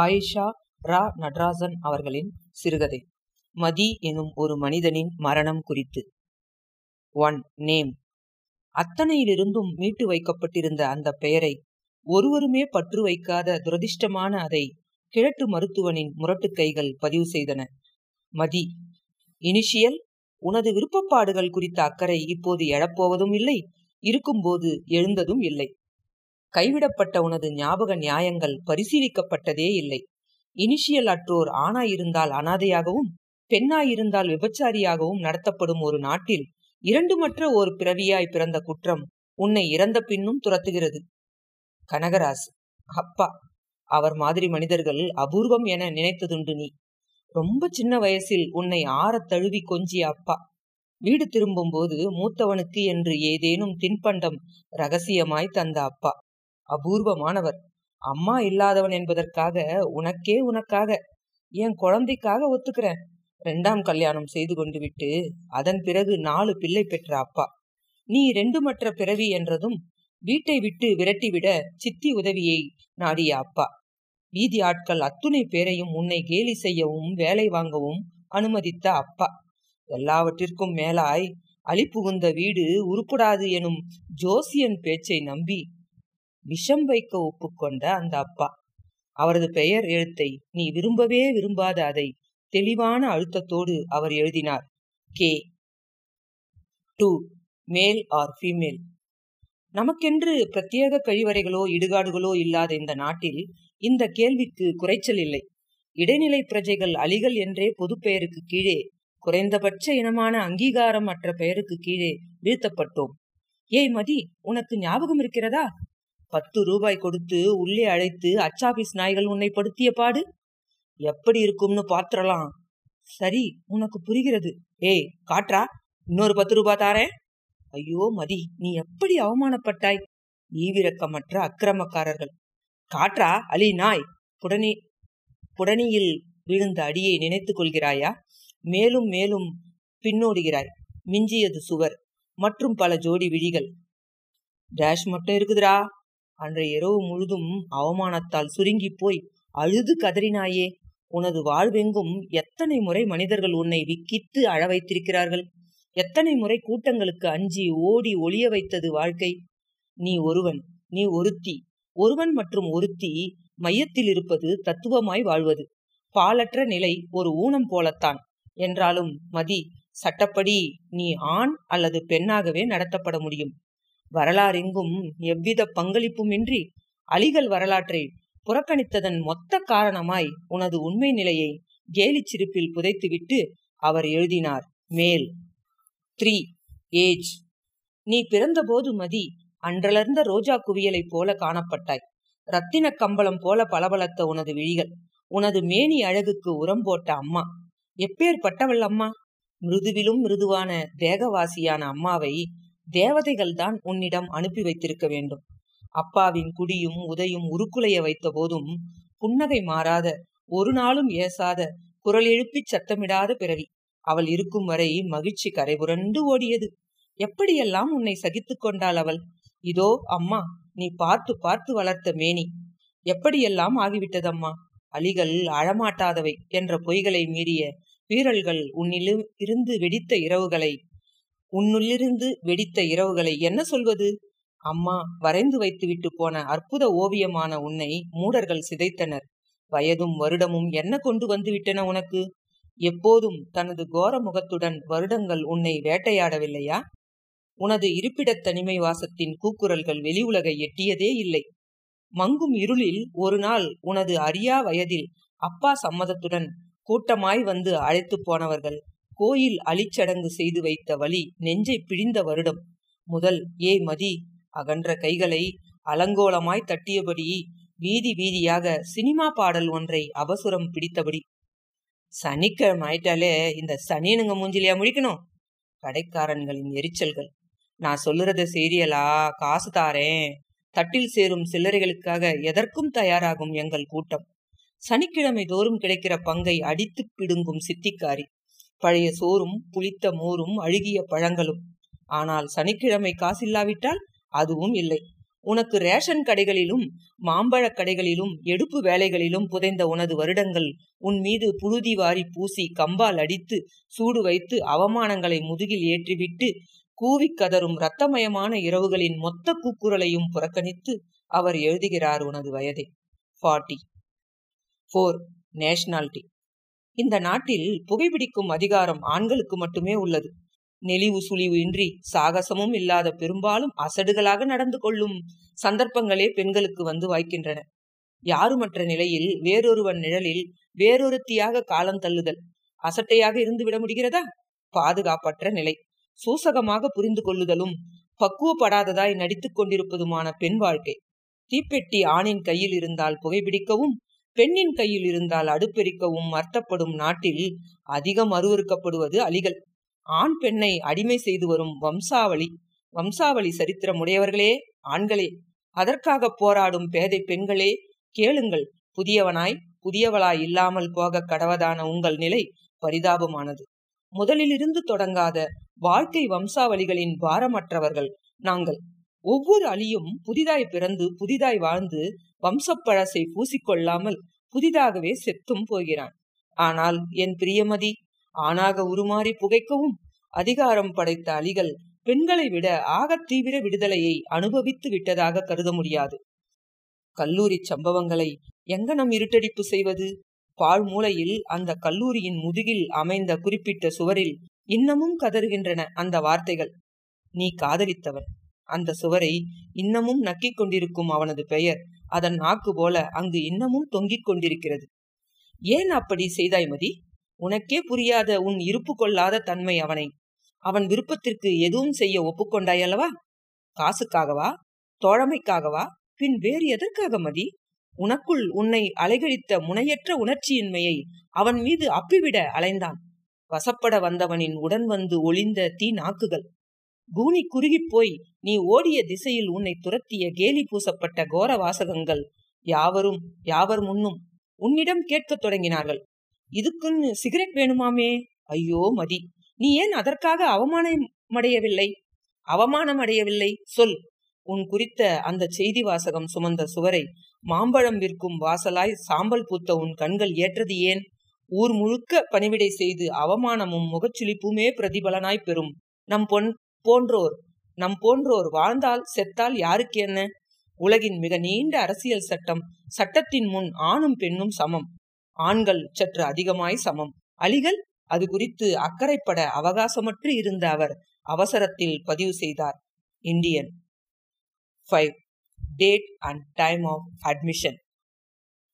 ஆயிஷா ரா நட்ராசன் அவர்களின் சிறுகதை. மதி எனும் ஒரு மனிதனின் மரணம் குறித்து. One name. அத்தனையிலிருந்தும் மீட்டு வைக்கப்பட்டிருந்த அந்த பெயரை ஒருவருமே பற்று வைக்காத துரதிர்ஷ்டமான அதை கிழட்டு மருத்துவனின் முரட்டு கைகள் பதிவு செய்தன. மதி இனிஷியல் உனது விருப்பப்பாடுகள் குறித்த அக்கறை இப்போது எழப்போவதும் இல்லை இருக்கும்போது எழுந்ததும் இல்லை. கைவிடப்பட்ட உனது ஞாபக நியாயங்கள் பரிசீலிக்கப்பட்டதே இல்லை. இனிஷியல் அற்றோர் ஆணாயிருந்தால் அனாதையாகவும் பெண்ணாயிருந்தால் விபச்சாரியாகவும் நடத்தப்படும் ஒரு நாட்டில் இரண்டுமற்ற ஒரு பிறவியாய் பிறந்த குற்றம் உன்னை இறந்த பின்னும் துரத்துகிறது. கனகராஸ் அப்பா அவர் மாதிரி மனிதர்கள் அபூர்வம் என நினைத்ததுண்டு நீ. ரொம்ப சின்ன வயசில் உன்னை ஆறத் தழுவி கொஞ்சிய அப்பா. வீடு திரும்பும்போது மூத்தவனுக்கு என்று ஏதேனும் தின்பண்டம் ரகசியமாய் தந்த அப்பா. அபூர்வமானவர். அம்மா இல்லாதவன் என்பதற்காக உனக்கே உனக்காக. என் குழந்தைக்காக ஒத்துக்கிறேன். ரெண்டாம் கல்யாணம் செய்து கொண்டு விட்டு அதன் பிறகு நாலு பிள்ளை பெற்ற அப்பா. நீ ரெண்டு மற்ற பிறவி என்றதும் வீட்டை விட்டு விரட்டிவிட சித்தி உதவியை நாடிய அப்பா. வீதி ஆட்கள் அத்துணை பேரையும் உன்னை கேலி செய்யவும் வேலை வாங்கவும் அனுமதித்த அப்பா. எல்லாவற்றிற்கும் மேலாய் அழிப்புகுந்த வீடு உருப்படாது எனும் ஜோசியன் பேச்சை நம்பி விஷம் வைக்க ஒப்புக்கொண்ட அந்த அப்பா. அவரது பெயர் எழுத்தை நீ விரும்பவே விரும்பாத அதை தெளிவான அழுத்தத்தோடு அவர் எழுதினார். K. Two male or female. நமக்கென்று பிரத்யேக கழிவறைகளோ இடுகாடுகளோ இல்லாத இந்த நாட்டில் இந்த கேள்விக்கு குறைச்சல் இல்லை. இடைநிலை பிரஜைகள் அலிகள் என்றே பொது பெயருக்கு கீழே குறைந்தபட்ச இனமான அங்கீகாரம் அற்ற பெயருக்கு கீழே வீழ்த்தப்பட்டோம். ஏய் மதி உனக்கு ஞாபகம் இருக்கிறதா? பத்து ரூபாய் கொடுத்து உள்ளே அழைத்து அச்சாபீஸ் நாய்கள் உன்னை படுத்திய பாடு? எப்படி இருக்கும்னு பாத்திரலாம் சரி உனக்கு புரிகிறது. ஏய் காற்றா இன்னொரு பத்து ரூபாய் தாரேன். ஐயோ மதி நீ எப்படி அவமானப்பட்டாய்? ஈவிரக்கமற்ற அக்கிரமக்காரர்கள். காற்றா அலி நாய் புடனி புடனியில் விழுந்த அடியை நினைத்து கொள்கிறாயா? மேலும் மேலும் பின்னோடுகிறாய். மிஞ்சியது சுவர் மற்றும் பல ஜோடி விழிகள். டேஷ் மட்டும் இருக்குதுடா. அன்றைய இரவு முழுதும் அவமானத்தால் சுருங்கி போய் அழுது கதறினாயே உனது வாழ்வெங்கும் எத்தனை முறை மனிதர்கள் உன்னை விக்கித்து அழ வைத்திருக்கிறார்கள்? எத்தனை முறை கூட்டங்களுக்கு அஞ்சி ஓடி ஒளிய வைத்தது வாழ்க்கை? நீ ஒருவன் நீ ஒருத்தி ஒருவன் மற்றும் ஒருத்தி மையத்தில் இருப்பது தத்துவமாய் வாழ்வது. பாலற்ற நிலை ஒரு ஊனம் போலத்தான். என்றாலும் மதி சட்டப்படி நீ ஆண் அல்லது பெண்ணாகவே நடத்தப்பட முடியும். வரலாறெங்கும் எவ்வித பங்களிப்புமின்றி அலிகள் வரலாற்றை புறக்கணித்ததன் மொத்த காரணமாய் உனது உண்மை நிலையை கேலிச் சிரிப்பில் புதைத்துவிட்டு அவர் எழுதினார். மேல். த்ரீ. ஏஜ். நீ பிறந்தபோது மதி அன்றலர்ந்த ரோஜா குவியலைப் போல காணப்பட்டாய். ரத்தின கம்பளம் போல பளபளத்த உனது விழிகள். உனது மேனி அழகுக்கு உரம் போட்ட அம்மா. எப்பேற்பட்டவள் அம்மா? மிருதுவிலும் மிருதுவான தேகவாசியான அம்மாவை தேவதைகள் தான் உன்னிடம் அனுப்பி வைத்திருக்க வேண்டும். அப்பாவின் குடியும் உதையும் உருக்குலைய வைத்த போதும் புன்னகை மாறாத ஒரு நாளும் ஏசாத குரல் எழுப்பிச் சத்தமிடாத பிறவி. அவள் இருக்கும் வரை மகிழ்ச்சி கரைபுரண்டு ஓடியது. எப்படியெல்லாம் உன்னை சகித்துக் கொண்டாள் அவள்? இதோ அம்மா நீ பார்த்து பார்த்து வளர்த்த மேனி. எப்படியெல்லாம் ஆகிவிட்டதம்மா? அலிகள் அழமாட்டாதவை என்ற பொய்களை மீறிய வீரல்கள் உன்னிலும் இருந்து வெடித்த இரவுகளை உன்னுள்ளிருந்து வெடித்த இரவுகளை என்ன சொல்வது? அம்மா வரைந்து வைத்துவிட்டு போன அற்புத ஓவியமான உன்னை மூடர்கள் சிதைத்தனர். வயதும் வருடமும் என்ன கொண்டு வந்துவிட்டன உனக்கு? எப்போதும் தனது கோர முகத்துடன் வருடங்கள் உன்னை வேட்டையாடவில்லையா? உனது இருப்பிடத் தனிமை வாசத்தின் கூக்குரல்கள் வெளி உலகை எட்டியதே இல்லை. மங்கும் இருளில் ஒரு நாள் உனது அரியா வயதில் அப்பா சம்மதத்துடன் கூட்டமாய் வந்து அழைத்து போனவர்கள் கோயில் அழிச்சடங்கு செய்து வைத்த வழி நெஞ்சை பிழிந்த வருடம். முதல் ஏ மதி அகன்ற கைகளை அலங்கோலமாய் தட்டியபடி வீதி வீதியாக சினிமா பாடல் ஒன்றை அவசுரம் பிடித்தபடி. சனிக்கிழமை ஆயிட்டாலே இந்த சனியனுங்க மூஞ்சிலியா முடிக்கணும் கடைக்காரன்களின் எரிச்சல்கள். நான் சொல்லுறத செய்தியலா? காசு தாரேன். தட்டில் சேரும் சில்லறைகளுக்காக எதற்கும் தயாராகும் எங்கள் கூட்டம். சனிக்கிழமை தோறும் கிடைக்கிற பங்கை அடித்து பிடுங்கும் சித்திக்காரி. பழைய சோறும் புளித்த மோரும் அழுகிய பழங்களும். ஆனால் சனிக்கிழமை காசில்லாவிட்டால் அதுவும் இல்லை. உனக்கு ரேஷன் கடைகளிலும் மாம்பழக் கடைகளிலும் எடுப்பு வேலைகளிலும் புதைந்த உனது வருடங்கள் உன் மீது புழுதி வாரி பூசி கம்பால் அடித்து சூடு வைத்து அவமானங்களை முதுகில் ஏற்றிவிட்டு கூவிக் கதறும் இரத்தமயமான இரவுகளின் மொத்த கூக்குரலையும் புறக்கணித்து அவர் எழுதுகிறார் உனது வயதை. ஃபார்ட்டி ஃபோர் நேஷனாலிட்டி இந்த நாட்டில் புகைப்பிடிக்கும் அதிகாரம் ஆண்களுக்கு மட்டுமே உள்ளது. நெளிவு சுழிவு இன்றி சாகசமும் இல்லாத பெரும்பாலும் அசடுகளாக நடந்து கொள்ளும் சந்தர்ப்பங்களே பெண்களுக்கு வந்து வாய்க்கின்றன. யாருமற்ற நிலையில் வேறொருவன் நிழலில் வேறொருத்தியாக காலம் தள்ளுதல் அசட்டையாக இருந்து விட முடிகிறதா? பாதுகாப்பற்ற நிலை. சூசகமாக புரிந்து கொள்ளுதலும் பக்குவப்படாததாய் நடித்துக் கொண்டிருப்பதுமான பெண் வாழ்க்கை. தீப்பெட்டி ஆணின் கையில் இருந்தால் புகைப்பிடிக்கவும் பெண்ணின் கையில் இருந்தால் அடுப்பெரிக்கவும் அர்த்தப்படும் நாட்டில் அதிகம் அருவறுக்கப்படுவது அலிகள். ஆண் பெண்ணை அடிமை செய்து வரும் வம்சாவளி வம்சாவளி சரித்திரம் உடையவர்களே ஆண்களே. அதற்காக போராடும் பேதை பெண்களே கேளுங்கள். புதியவனாய் புதியவளாய் இல்லாமல் போக கடவதான உங்கள் நிலை பரிதாபமானது. முதலிலிருந்து தொடங்காத வாழ்க்கை வம்சாவளிகளின் பாரமற்றவர்கள் நாங்கள். ஒவ்வொரு அலியும் புதிதாய் பிறந்து புதிதாய் வாழ்ந்து வம்சப்பழசை பூசிக்கொள்ளாமல் புதிதாகவே செத்தும் போகிறான். ஆனால் என் பிரியமதி ஆணாக உருமாறி புகைக்கவும் அதிகாரம் படைத்த அலிகள் பெண்களை விட ஆகத் தீவிர விடுதலையை அனுபவித்து விட்டதாக கருத முடியாது. கல்லூரி சம்பவங்களை எங்கனம் இருட்டடிப்பு செய்வது? பால் மூலையில் அந்த கல்லூரியின் முதுகில் அமைந்த குறிப்பிட்ட சுவரில் இன்னமும் கதறுகின்றன அந்த வார்த்தைகள். நீ காதலித்தவன். அந்த சுவரை இன்னமும் நக்கிக் கொண்டிருக்கும் அவனது பெயர் அதன் நாக்கு போல அங்கு இன்னமும் தொங்கிக் கொண்டிருக்கிறது. ஏன் அப்படி செய்தாய் மதி? உனக்கே புரியாத உன் இருப்பு கொள்ளாத தன்மை அவனை. அவன் விருப்பத்திற்கு எதுவும் செய்ய ஒப்புக்கொண்டாய் அல்லவா? காசுக்காகவா? தோழமைக்காகவா? பின் வேறு எதற்காக மதி? உனக்குள் உன்னை அலைகழித்த முனையற்ற உணர்ச்சியின்மையை அவன் மீது அப்பிவிட அலைந்தான். வசப்பட வந்தவனின் உடன் வந்து ஒளிந்த தீ நாக்குகள். பூனி குறுகிப் போய் நீ ஓடிய திசையில் உன்னை துரத்திய கேலி பூசப்பட்ட கோர வாசகங்கள் யாவரும் யாவர் முன்னும் உன்னிடம் கேட்கத் தொடங்கினார்கள். இதுக்குன்னு சிகரெட் வேணுமாமே? ஐயோ மதி. நீ ஏன் அதற்காக அவமானம் அடையவில்லை அவமானம் அடையவில்லை சொல். உன் குறித்த அந்த செய்தி வாசகம் சுமந்த சுவரை மாம்பழம் விற்கும் வாசலாய் சாம்பல் பூத்த உன் கண்கள் ஏற்றது ஏன்? ஊர் முழுக்க பணிவிடை செய்து அவமானமும் முகச்சுளிப்புமே பிரதிபலனாய் பெறும். நம் பொன் போன்றோர் நம் போன்றோர் வாழ்ந்தால் செத்தால் யாருக்கு என்ன? உலகின் மிக நீண்ட அரசியல் சட்டம் சட்டத்தின் முன் ஆணும் பெண்ணும் சமம். ஆண்கள் சற்று அதிகமாய் சமம். அலிகள் அது குறித்து அக்கறைப்பட அவகாசமற்று இருந்த அவர் அவசரத்தில் பதிவு செய்தார். Indian. Five date and time of admission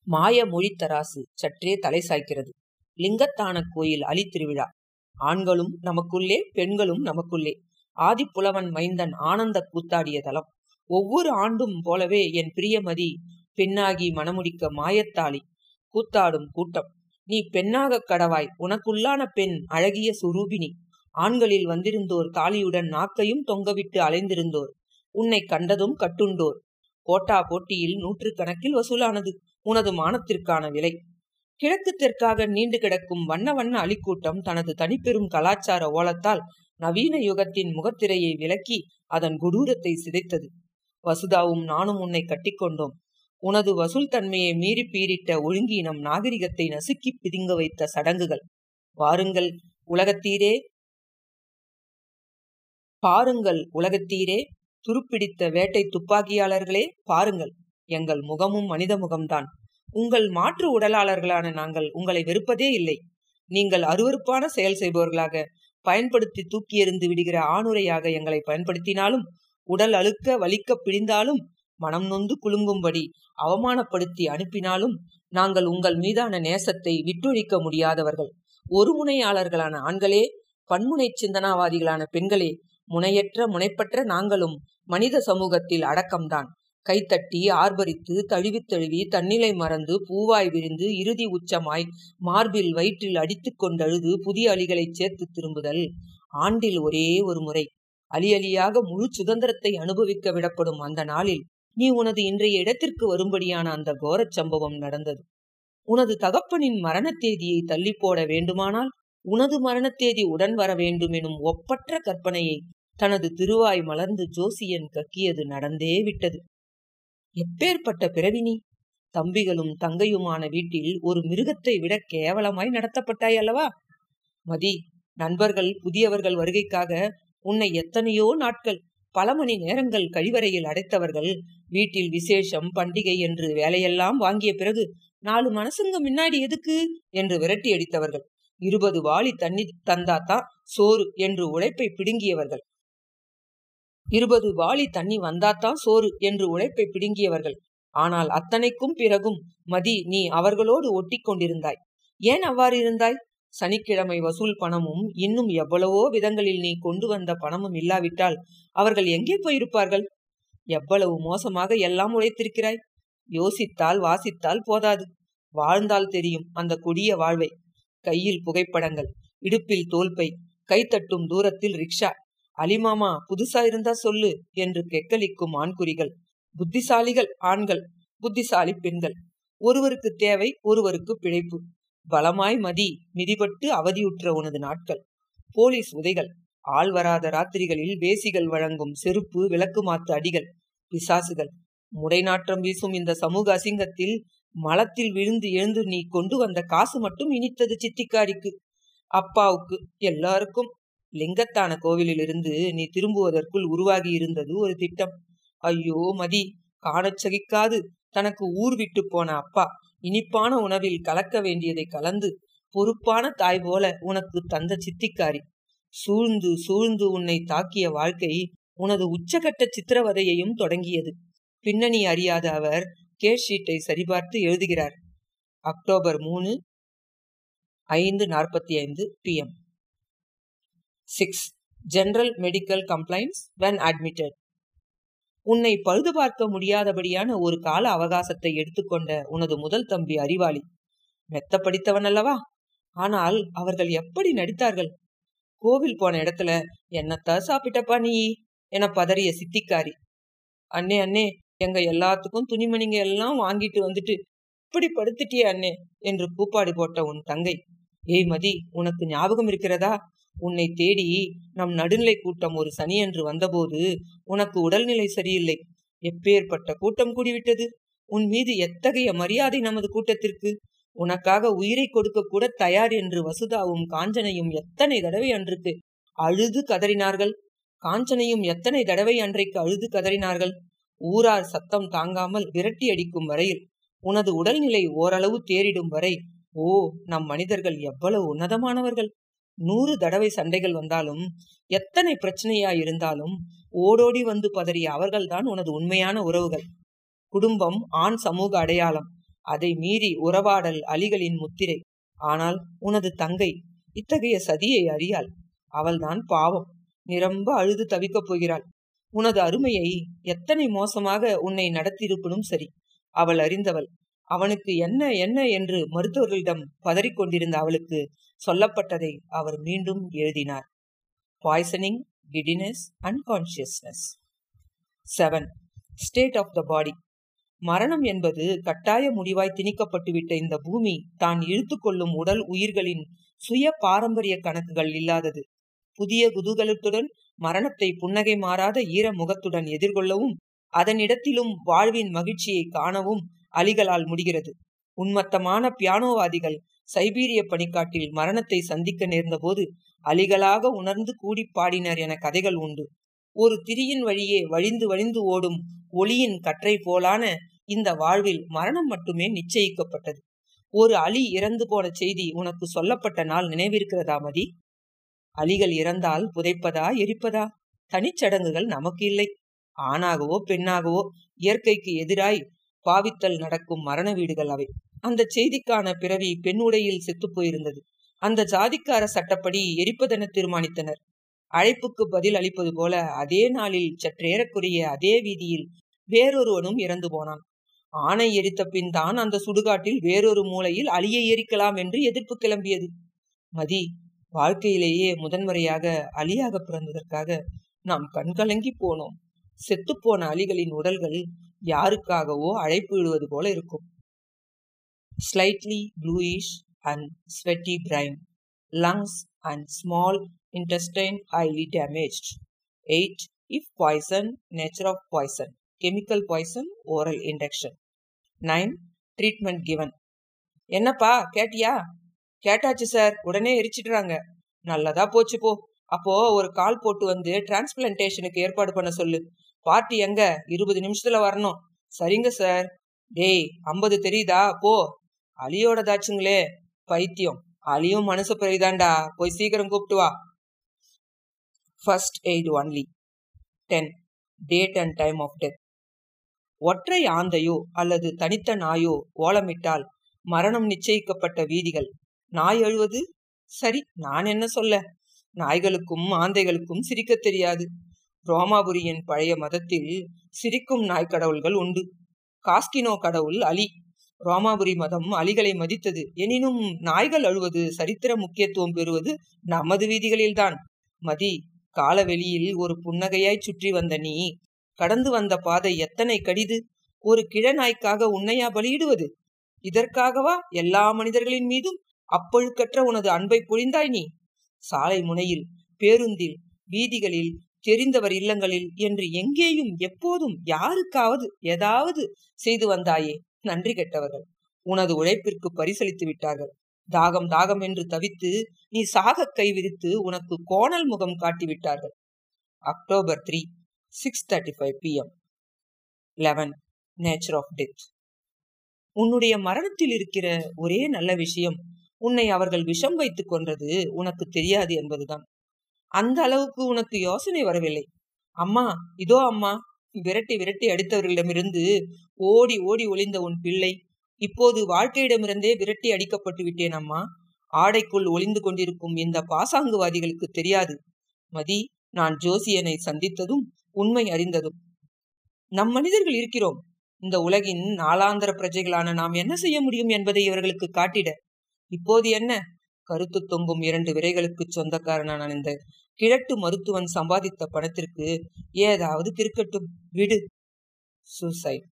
மாய மொழித்தராசு சற்றே தலை சாய்க்கிறது. லிங்கத்தான கோயில் அலி திருவிழா. ஆண்களும் நமக்குள்ளே பெண்களும் நமக்குள்ளே. ஆதிப்புலவன் மைந்தன் ஆனந்த கூத்தாடிய தலம். ஒவ்வொரு ஆண்டும் போலவே என் பிரியமதி பெண்ணாகி மணமுடிக்க மாயத்தாளி கூத்தாடும் கூட்டம். நீ பெண்ணாகக் கடவாய். உனக்குள்ளான பெண் அழகிய சுரூபினி ஆண்களில் வந்திருந்தோர் தாலியுடன் நாக்கையும் தொங்கவிட்டு அலைந்திருந்தோர். உன்னை கண்டதும் கட்டுண்டோர். கோட்டா போட்டியில் நூற்றுக்கணக்கில் வசூலானது உனது மானத்திற்கான விலை. கிழக்கு தெற்காக நீண்டு கிடக்கும் வண்ண வண்ண அலிக்கூட்டம் தனது தனிப்பெரும் கலாச்சார ஓலத்தால் நவீன யுகத்தின் முகத்திரையை விலக்கி அதன் கொடூரத்தை சிதைத்தது. வசுதாவும் நானும் உன்னை கட்டிக்கொண்டோம் உனது வசூல் தன்மையை மீறி பீரிட்ட ஒழுங்கீனம் நாகரிகத்தை நசுக்கி பிதுங்க வைத்த சடங்குகள். வாருங்கள் உலகத்தீரே. பாருங்கள் உலகத்தீரே. துருப்பிடித்த வேட்டை துப்பாக்கியாளர்களே பாருங்கள். எங்கள் முகமும் மனித முகம்தான். உங்கள் மாற்று உடலாளர்களான நாங்கள் உங்களை வெறுப்பதே இல்லை. நீங்கள் அருவறுப்பான செயல் செய்பவர்களாக பயன்படுத்தி தூக்கி எறிந்து விடுகிற ஆணுரையாக எங்களை பயன்படுத்தினாலும் உடல் அழுக்க வலிக்க பிழிந்தாலும் மனம் நொந்து குலுங்கும்படி அவமானப்படுத்தி அனுப்பினாலும் நாங்கள் உங்கள் மீதான நேசத்தை விட்டொழிக்க முடியாதவர்கள். ஒரு முனையாளர்களான ஆண்களே பன்முனை சிந்தனாவாதிகளான பெண்களே முனையற்ற முனைப்பற்ற நாங்களும் மனித சமூகத்தில் அடக்கம்தான். கைத்தட்டி ஆர்ப்பரித்து தழுவி தழுவி தன்னிலை மறந்து பூவாய் விரிந்து இறுதி உச்சமாய் மார்பில் வயிற்றில் அடித்து கொண்டழுது புதிய அலிகளைச் சேர்த்து திரும்புதல். ஆண்டில் ஒரே ஒரு முறை. அலி அலியாக முழு சுதந்திரத்தை அனுபவிக்க விடப்படும் அந்த நாளில் நீ உனது இன்றைய இடத்திற்கு வரும்படியான அந்த கோரச் சம்பவம் நடந்தது. உனது தகப்பனின் மரண தேதியை தள்ளி போட வேண்டுமானால் உனது மரண தேதி உடன் வர வேண்டும் எனும் ஒப்பற்ற கற்பனையை தனது திருவாய் மலர்ந்து ஜோசியன் கக்கியது நடந்தே விட்டது. எப்பேற்பட்ட பிறவினி தம்பிகளும் தங்கையுமான வீட்டில் ஒரு மிருகத்தை விட கேவலமாய் நடத்தப்பட்டாய் அல்லவா? மதி நண்பர்கள் புதியவர்கள் வருகைக்காக உன்னை எத்தனையோ நாட்கள் பல மணி நேரங்கள் கழிவறையில் அடைத்தவர்கள் வீட்டில் விசேஷம் பண்டிகை என்று வேலையெல்லாம் வாங்கிய பிறகு நாலு மனசுங்க முன்னாடி எதுக்கு? என்று விரட்டி அடித்தவர்கள். இருபது வாளி தண்ணி தந்தாத்தான் சோறு என்று உழைப்பை பிடுங்கியவர்கள். இருபது வாளி தண்ணி வந்தாத்தான் சோறு என்று உழைப்பை பிடுங்கியவர்கள். ஆனால் அத்தனைக்கும் பிறகும் மதி நீ அவர்களோடு ஒட்டி கொண்டிருந்தாய் ஏன் அவ்வாறு இருந்தாய்? சனிக்கிழமை வசூல் பணமும் இன்னும் எவ்வளவோ விதங்களில் நீ கொண்டு வந்த பணமும் இல்லாவிட்டால் அவர்கள் எங்கே போயிருப்பார்கள்? எவ்வளவு மோசமாக எல்லாம் உழைத்திருக்கிறாய்? யோசித்தால் வாசித்தால் போதாது. வாழ்ந்தால் தெரியும் அந்த கொடிய வாழ்வை. கையில் புகைப்படங்கள் இடுப்பில் தோல்பை கைத்தட்டும் தூரத்தில் ரிக்ஷா அலிமாமா புதுசா இருந்தா சொல்லு என்று கெக்கலிக்கும் ஆண்குறிகள். புத்திசாலிகள் ஆண்கள் புத்திசாலி பெண்கள். ஒருவருக்கு தேவை ஒருவருக்கு பிழைப்பு. பலமாய் மதி மிதிபட்டு அவதியுற்ற உனது நாட்கள். போலீஸ் உதைகள். ஆள் வராத ராத்திரிகளில் வேசிகள் வழங்கும் செருப்பு விளக்கு மாத்து அடிகள் பிசாசுகள். முடைநாற்றம் வீசும் இந்த சமூக அசிங்கத்தில் மலத்தில் விழுந்து எழுந்து நீ கொண்டு வந்த காசு மட்டும் இனித்தது சித்திக்காரிக்கு. அப்பாவுக்கு எல்லாருக்கும் லிங்கத்தான கோவிலிலிருந்து நீ திரும்புவதற்குள் உருவாகி இருந்தது ஒரு திட்டம். ஐயோ மதி காணச் சகிக்காது. தனக்கு ஊர் விட்டு போன அப்பா இனிப்பான உணவில் கலக்க வேண்டியதை கலந்து பொறுப்பான தாய் போல உனக்கு தந்த சித்திக்காரி. சூழ்ந்து சூழ்ந்து உன்னை தாக்கிய வாழ்க்கை உனது உச்சகட்ட சித்திரவதையையும் தொடங்கியது. பின்னணி அறியாத அவர் கேஷ் ஷீட்டை சரிபார்த்து எழுதுகிறார். அக்டோபர் மூணு ஐந்து நாற்பத்தி ஐந்து PM six general medical complaints when admitted உன்னை பழுது பார்க்க முடியாதபடியான ஒரு கால அவகாசத்தை எடுத்துக்கொண்ட உனது முதல் தம்பி அறிவாளி. மெத்த படித்தவன் அல்லவா? ஆனால் அவர்கள் எப்படி நடித்தார்கள்? கோவில் போன இடத்துல என்னத்தா சாப்பிட்டப்பா நீ? என பதறிய சித்திக்காரி. அண்ணே அண்ணே எங்க எல்லாத்துக்கும் துணிமணிங்க எல்லாம் வாங்கிட்டு வந்துட்டு இப்படி படுத்துட்டியே அண்ணே என்று கூப்பாடு போட்ட உன் தங்கை. ஏய் மதி உனக்கு ஞாபகம் இருக்கிறதா? உன்னை தேடி நம் நடுநிலை கூட்டம் ஒரு சனியன்று வந்தபோது உனக்கு உடல்நிலை சரியில்லை. எப்பேற்பட்ட கூட்டம் கூடிவிட்டது? உன் மீது எத்தகைய மரியாதை நமது கூட்டத்திற்கு? உனக்காக உயிரை கொடுக்க கூட தயார் என்று வசுதாவும் காஞ்சனையும் எத்தனை தடவை அன்றுக்கு அழுது கதறினார்கள்? காஞ்சனையும் எத்தனை தடவை அன்றைக்கு அழுது கதறினார்கள்? ஊரார் சத்தம் தாங்காமல் விரட்டி அடிக்கும் வரையில் உனது உடல்நிலை ஓரளவு தேறிடும் வரை ஓ நம் மனிதர்கள் எவ்வளவு உன்னதமானவர்கள்! நூறு தடவை சண்டைகள் வந்தாலும் எத்தனை பிரச்சனையா இருந்தாலும் ஓடோடி வந்து பதறிய அவர்கள்தான் உனது உண்மையான உறவுகள். குடும்பம் ஆண் சமூக அடையாளம். அதை மீறி உறவாடல் அலிகளின் முத்திரை. ஆனால் உனது தங்கை இத்தகைய சதியை அறியாள். அவள்தான் பாவம். நிரம்ப அழுது தவிக்கப் போகிறாள். உனது அருமையை எத்தனை மோசமாக உன்னை நடத்தியிருப்பினும் சரி அவள் அறிந்தவள். அவனுக்கு என்ன என்ன என்று மருத்துவர்களிடம் பதறிக்கொண்டிருந்த அவளுக்கு சொல்லப்பட்டதை அவர் மீண்டும் எழுதினார். Poisoning giddiness unconsciousness seven state of the body மரணம் என்பது கட்டாய முடிவாய் திணிக்கப்பட்டுவிட்ட இந்த பூமி தான் இழுத்துக்கொள்ளும் உடல் உயிர்களின் சுய பாரம்பரிய கணக்குகள் இல்லாதது. புதிய குதூகலத்துடன் மரணத்தை புன்னகை மாறாத ஈர முகத்துடன் எதிர்கொள்ளவும் அதனிடத்திலும் வாழ்வின் மகிழ்ச்சியை காணவும் அலிகளால் முடிகிறது. உன்மத்தமான பியானோவாதிகள் சைபீரிய பனிக்காட்டில் மரணத்தை சந்திக்க நேர்ந்தபோது அலிகளாக உணர்ந்து கூடி பாடினர் என கதைகள் உண்டு. ஒரு திரியின் வழியே வழிந்து வழிந்து ஓடும் ஒளியின் கற்றை போலான இந்த வாழ்வில் மரணம் மட்டுமே நிச்சயிக்கப்பட்டது. ஒரு அலி இறந்து போன செய்தி உனக்கு சொல்லப்பட்ட நாள் நினைவிருக்கிறதா மதி? அலிகள் இறந்தால் புதைப்பதா எரிப்பதா? தனிச்சடங்குகள் நமக்கு இல்லை. ஆணாகவோ பெண்ணாகவோ இயற்கைக்கு எதிராய் பாவித்தல் நடக்கும் மரண வீடுகள் அவை. அந்த செய்திக்கான பிறவி பெண் உடையில் செத்து போயிருந்தது. அந்த ஜாதிக்கார சட்டப்படி எரிப்பதென தீர்மானித்தனர். அழைப்புக்கு பதில் அளிப்பது போல அதே நாளில் சற்றேறக்குரிய அதே வீதியில் வேறொருவனும் இறந்து போனான். ஆணை எரித்த பின் தான் அந்த சுடுகாட்டில் வேறொரு மூலையில் அழியை எரிக்கலாம் என்று எதிர்ப்பு கிளம்பியது. மதி வாழ்க்கையிலேயே முதன்முறையாக அலியாக பிறந்ததற்காக நாம் கண்கலங்கி போனோம். செத்துப்போன அலிகளின் உடல்கள் யாருக்காகவோ அழைப்பு விடுவது போல இருக்கும். Slightly bluish and sweaty brain lungs and small intestine highly damaged. 8. If poison, nature of poison. Chemical poison oral induction nine treatment given என்னப்பா கேட்டியா? கேட்டாச்சு சார் உடனே எரிச்சிடுறாங்க. நல்லதா போச்சு போ. அப்போ ஒரு கால் போட்டு வந்து டிரான்ஸ்பிளான்டேஷனுக்கு ஏற்பாடு பண்ண சொல்லு. பார்ட்டி எங்க? இருபது நிமிஷத்துல வரணும். சரிங்க சார் டேய் ஐம்பது தெரியுதா? போ. அலியோடதாச்சுங்களே பைத்தியம். அலியும் மனசு பிறகுதான்டா போய் சீக்கிரம் கூப்பிட்டு வா. First eight only ten date and time of death ஒற்றை ஆந்தையோ அல்லது தனித்த நாயோ ஓலமிட்டால் மரணம் நிச்சயிக்கப்பட்ட வீதிகள். நாய் அழுவது? சரி நான் என்ன சொல்ல? நாய்களுக்கும் ஆந்தைகளுக்கும் சிரிக்க தெரியாது. ரோமாபுரியின் பழைய மதத்தில் சிரிக்கும் நாய் கடவுள்கள் உண்டு. காஸ்கினோ கடவுள் அலி. ரோமாபுரி மதம் அலிகளை மதித்தது. எனினும் நாய்கள் அழுவது சரித்திர முக்கியத்துவம் பெறுவது நமது வீதிகளில்தான். மதி காலவெளியில் ஒரு புன்னகையாய் சுற்றி வந்த நீ கடந்து வந்த பாதை எத்தனை கடிது? ஒரு கிழநாய்க்காக உன்னையா பலியிடுவது? இதற்காகவா எல்லா மனிதர்களின் மீதும் அப்பழுக்கற்ற உனது அன்பை பொழிந்தாய் நீ? சாலை முனையில் பேருந்தில் வீதிகளில் தெரிந்தவர் இல்லங்களில் என்று எங்கேயும் எப்போதும் யாருக்காவது ஏதாவது செய்து வந்தாயே? நன்றி கெட்டவர்கள். உனது உழைப்பிற்கு பரிசளித்து விட்டார்கள். தாகம் தாகம் என்று தவித்து நீ சாக கை விரித்து உனக்கு கோணல் முகம் காட்டி விட்டார்கள். October three six thirty five PM eleven nature of death. உன்னுடைய மரணத்தில் இருக்கிற ஒரே நல்ல விஷயம் உன்னை அவர்கள் விஷம் வைத்துக் கொன்றது உனக்கு தெரியாது என்பதுதான். அந்த அளவுக்கு உனக்கு யோசனை வரவில்லை. அம்மா இதோ அம்மா விரட்டி விரட்டி அடித்தவர்களிடமிருந்து ஓடி ஓடி ஒளிந்த உன் பிள்ளை. இப்போது வாழ்க்கையிடமிருந்தே விரட்டி அடிக்கப்பட்டு விட்டேன் அம்மா. ஆடைக்குள் ஒளிந்து கொண்டிருக்கும் இந்த பாசாங்குவாதிகளுக்கு தெரியாது. மதி நான் ஜோசியனை சந்தித்ததும் உண்மை அறிந்ததும். நம் மனிதர்கள் இருக்கிறோம். இந்த உலகின் நாளாந்தர பிரஜைகளான நாம் என்ன செய்ய முடியும் என்பதை இவர்களுக்கு காட்டிட. இப்போது என்ன? கருத்து தொங்கும் இரண்டு விரைகளுக்கு சொந்தக்காரனான இந்த கிழட்டு மருத்துவன் சம்பாதித்த பணத்திற்கு ஏதாவது கிறுக்கட்டும் விடு. சூசைட்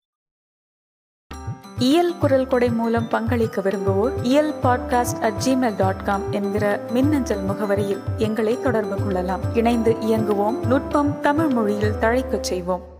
இயல் குரல் கொடை மூலம் பங்களிக்க விரும்புவோர் Iyal podcast at Gmail dot com என்கிற மின்னஞ்சல் முகவரியில் எங்களை தொடர்பு கொள்ளலாம். இணைந்து இயங்குவோம் நுட்பம் தமிழ் மொழியில் தழைக்கச் செய்வோம்.